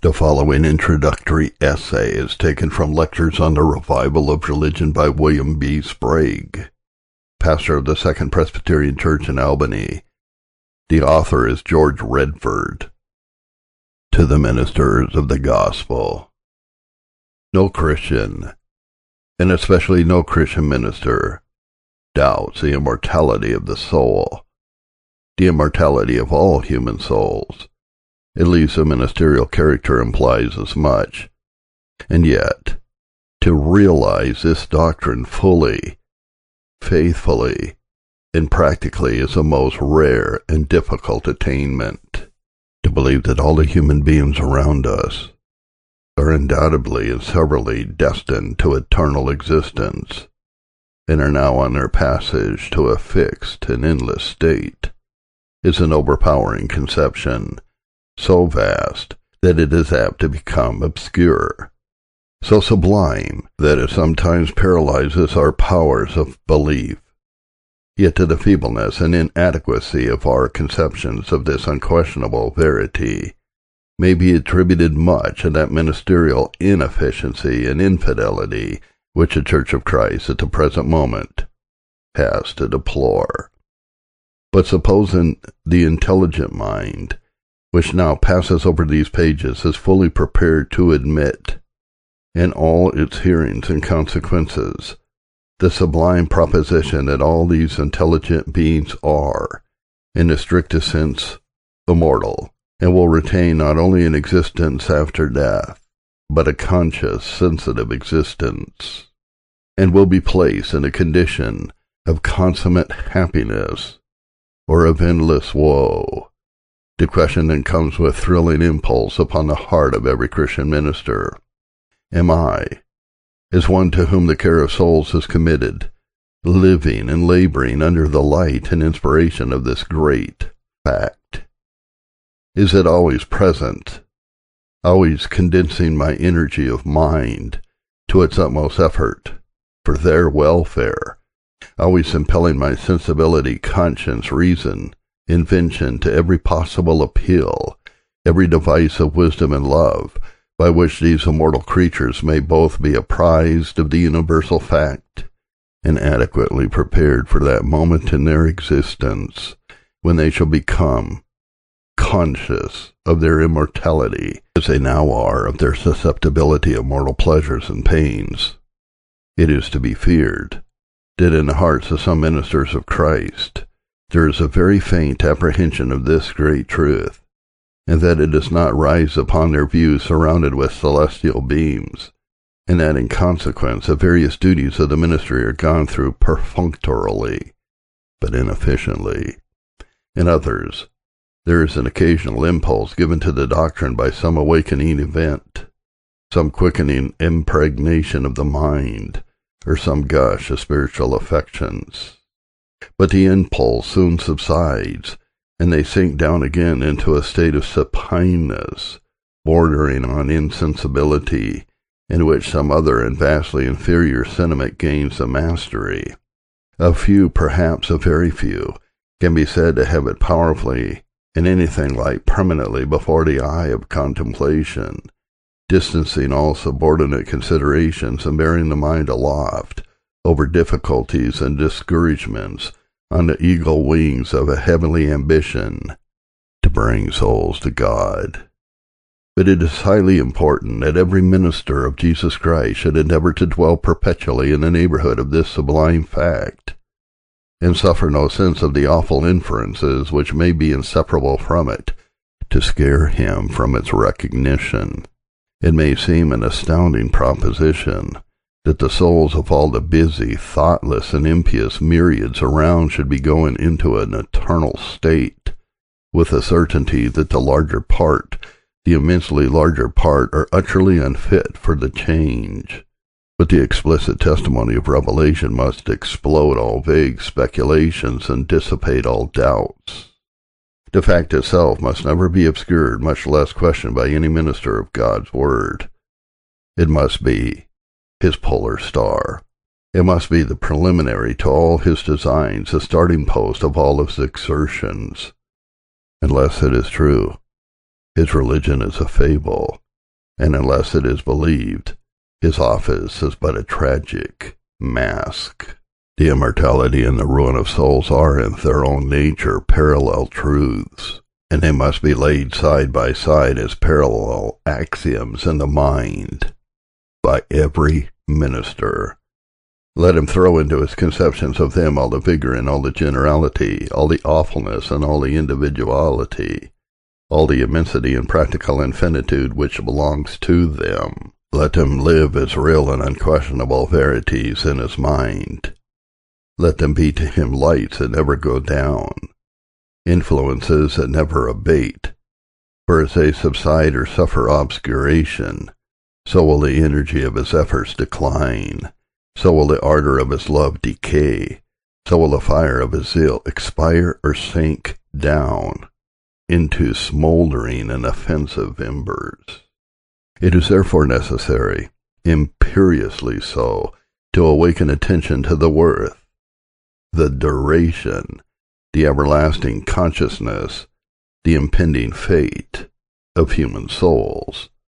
The following introductory essay is taken from Lectures on the Revival of Religion by William B. Sprague, pastor of the Second Presbyterian Church in Albany. The author is George Redford. To the ministers of the gospel. No Christian, and especially no Christian minister, doubts the immortality of the soul, the immortality of all human souls at least the ministerial character implies as much. And yet, to realize this doctrine fully, faithfully, and practically is a most rare and difficult attainment. To believe that all the human beings around us are undoubtedly and severally destined to eternal existence, and are now on their passage to a fixed and endless state, is an overpowering conception so vast that it is apt to become obscure, so sublime that it sometimes paralyzes our powers of belief. Yet to the feebleness and inadequacy of our conceptions of this unquestionable verity may be attributed much of that ministerial inefficiency and infidelity which the Church of Christ at the present moment has to deplore. But supposing the intelligent mind which now passes over these pages, is fully prepared to admit, in all its hearings and consequences, the sublime proposition that all these intelligent beings are, in the strictest sense, immortal, and will retain not only an existence after death, but a conscious, sensitive existence, and will be placed in a condition of consummate happiness or of endless woe the question then comes with thrilling impulse upon the heart of every Christian minister. Am I, as one to whom the care of souls is committed, living and laboring under the light and inspiration of this great fact? Is it always present, always condensing my energy of mind to its utmost effort for their welfare, always impelling my sensibility, conscience, reason, invention to every possible appeal, every device of wisdom and love, by which these immortal creatures may both be apprised of the universal fact and adequately prepared for that moment in their existence when they shall become conscious of their immortality as they now are of their susceptibility of mortal pleasures and pains. It is to be feared that in the hearts of some ministers of Christ there is a very faint apprehension of this great truth, and that it does not rise upon their view surrounded with celestial beams, and that in consequence the various duties of the ministry are gone through perfunctorily, but inefficiently. In others, there is an occasional impulse given to the doctrine by some awakening event, some quickening impregnation of the mind, or some gush of spiritual affections. But the impulse soon subsides, and they sink down again into a state of supineness, bordering on insensibility, in which some other and vastly inferior sentiment gains the mastery. A few, perhaps a very few, can be said to have it powerfully and anything like permanently before the eye of contemplation, distancing all subordinate considerations and bearing the mind aloft over difficulties and discouragements on the eagle wings of a heavenly ambition to bring souls to God. But it is highly important that every minister of Jesus Christ should endeavor to dwell perpetually in the neighborhood of this sublime fact, and suffer no sense of the awful inferences which may be inseparable from it to scare him from its recognition. It may seem an astounding proposition, that the souls of all the busy, thoughtless, and impious myriads around should be going into an eternal state, with the certainty that the larger part, the immensely larger part, are utterly unfit for the change. But the explicit testimony of revelation must explode all vague speculations and dissipate all doubts. The fact itself must never be obscured, much less questioned by any minister of God's word. It must be his polar star. It must be the preliminary to all his designs, the starting post of all his exertions. Unless it is true, his religion is a fable, and unless it is believed, his office is but a tragic mask. The immortality and the ruin of souls are in their own nature parallel truths, and they must be laid side by side as parallel axioms in the mind by every minister. Let him throw into his conceptions of them all the vigor and all the generality, all the awfulness and all the individuality, all the immensity and practical infinitude which belongs to them. Let them live as real and unquestionable verities in his mind. Let them be to him lights that never go down, influences that never abate. For as they subside or suffer obscuration, so will the energy of his efforts decline, so will the ardor of his love decay, so will the fire of his zeal expire or sink down into smoldering and offensive embers. It is therefore necessary, imperiously so, to awaken attention to the worth, the duration, the everlasting consciousness, the impending fate of human souls,